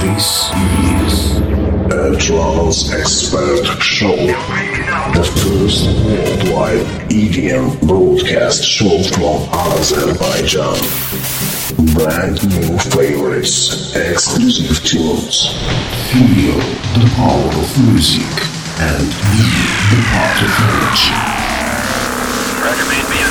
This is a trance expert show. The first worldwide EDM broadcast show from Azerbaijan. Brand new favorites, exclusive tunes. Feel the power of music and be the part of energy. Record made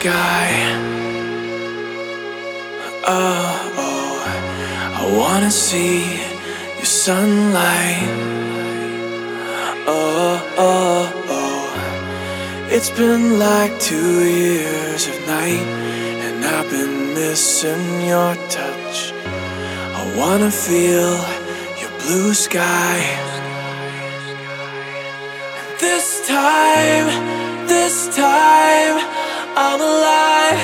sky. Oh, oh, I wanna see your sunlight. Oh, oh, oh. It's been like two years of night, and I've been missing your touch. I wanna feel your blue sky. This time, this time, I'm alive,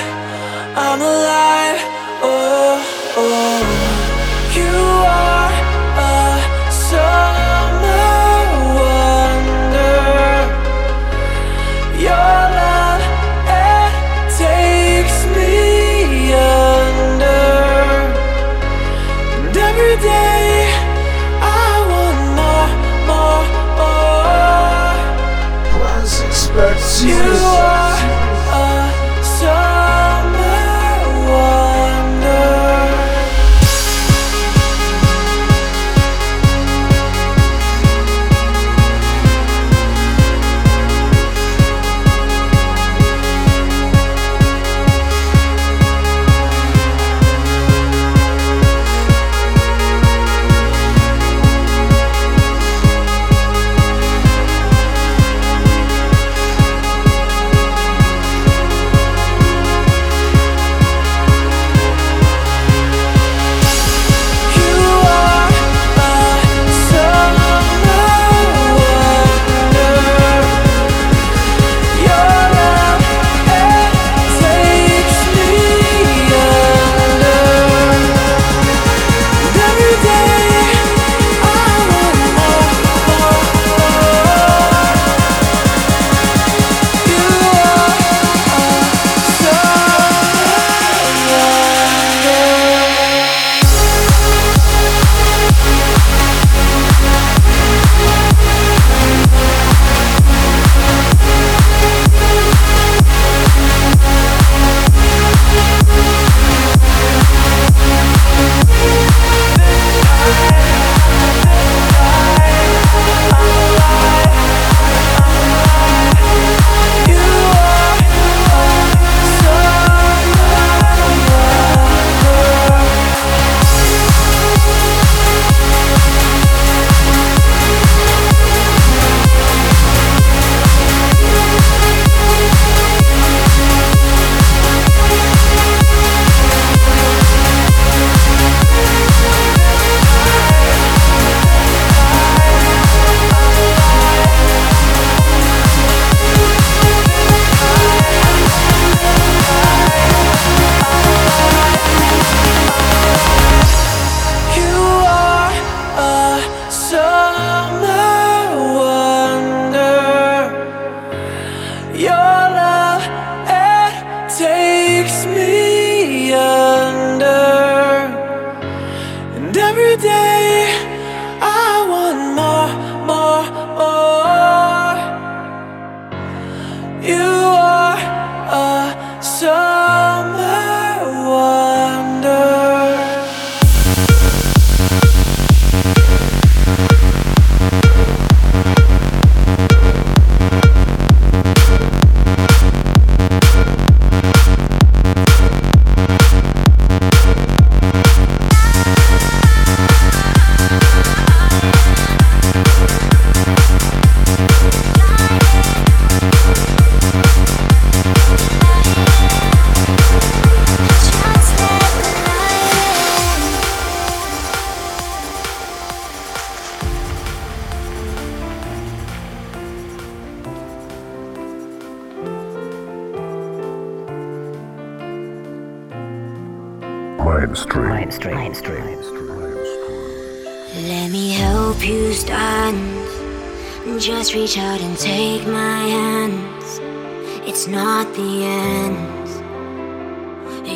I'm alive. Oh, oh. You are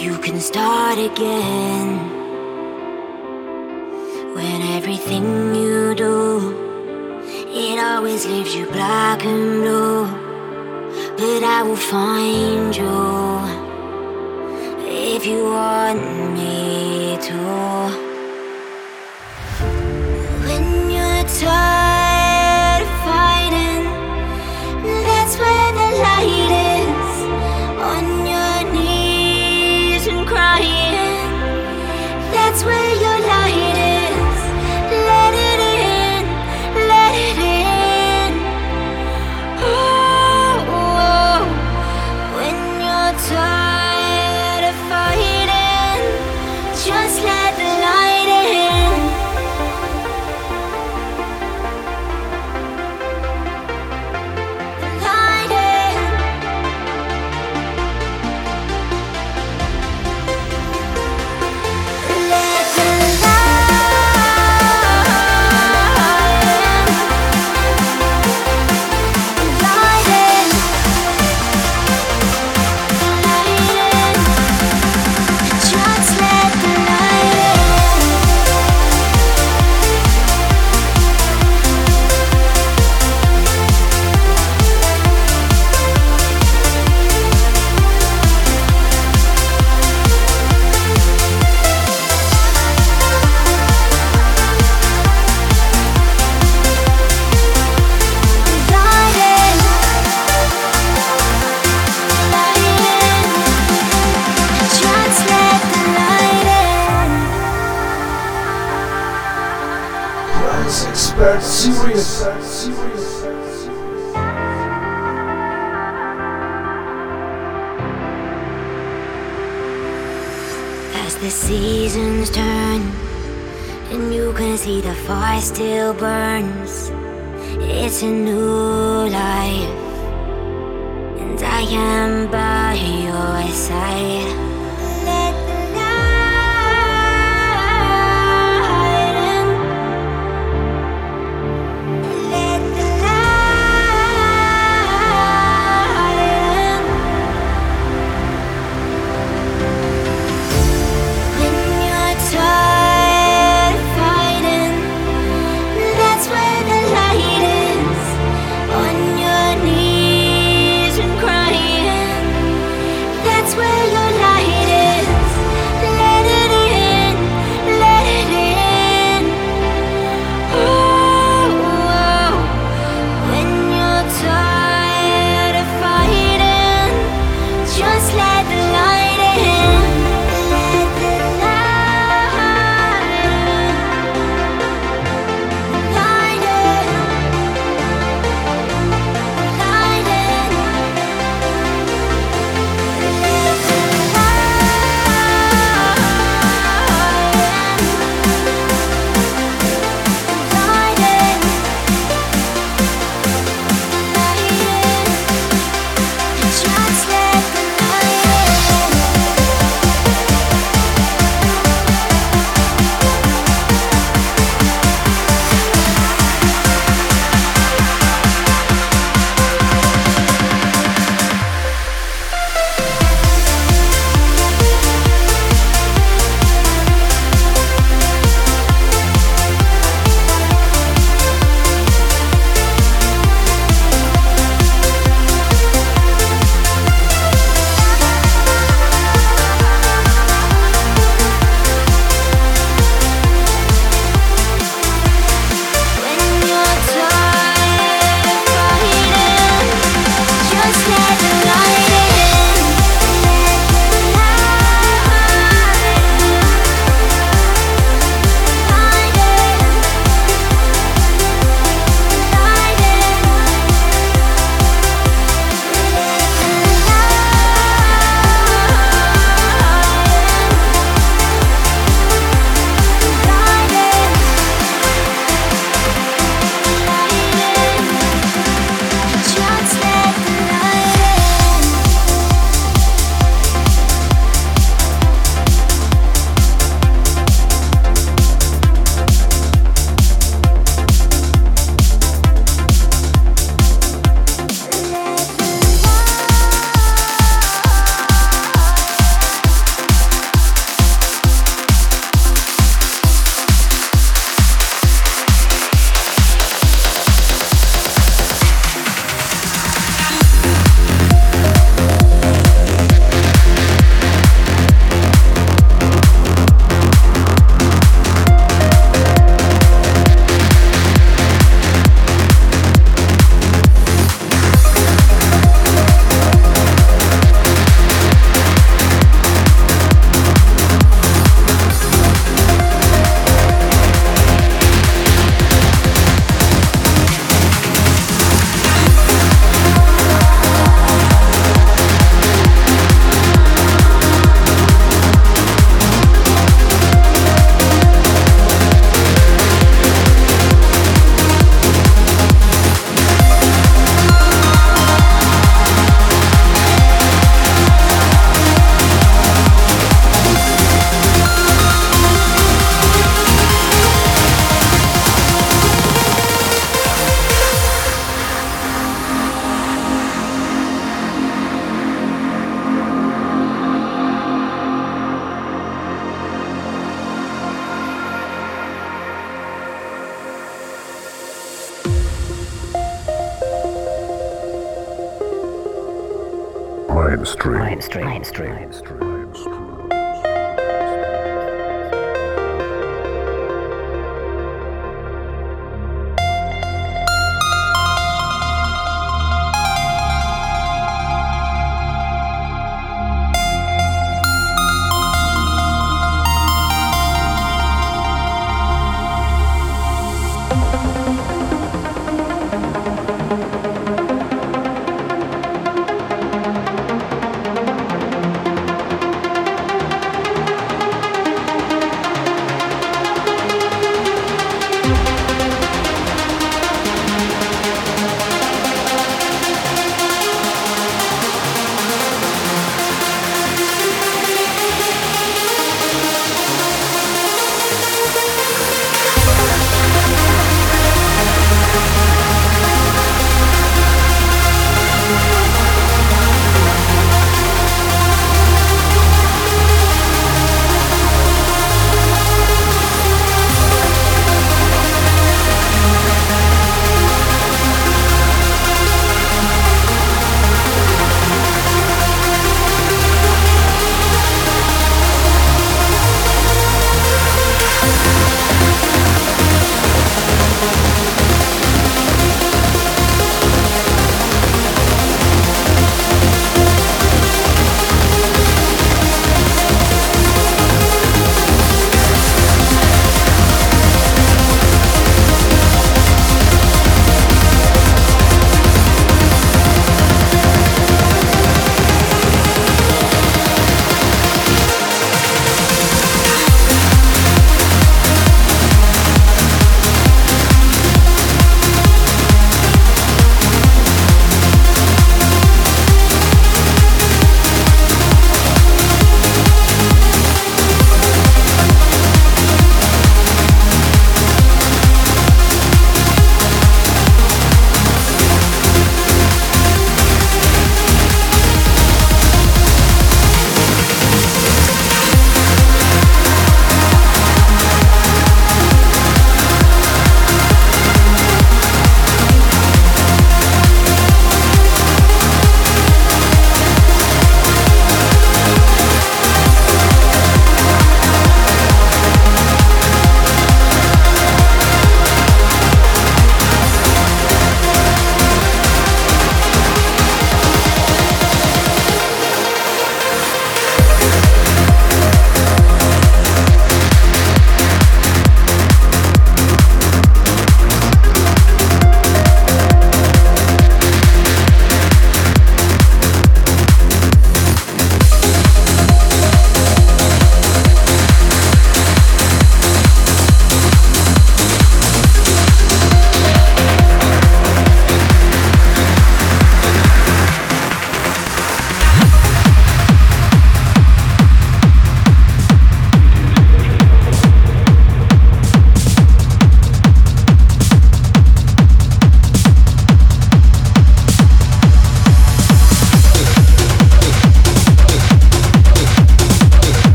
you can start again. When everything you do, it always leaves you black and blue. But I will find you if you want me. Serious. As the seasons turn, and you can see the fire still burns. It's a new life, and I am by your side.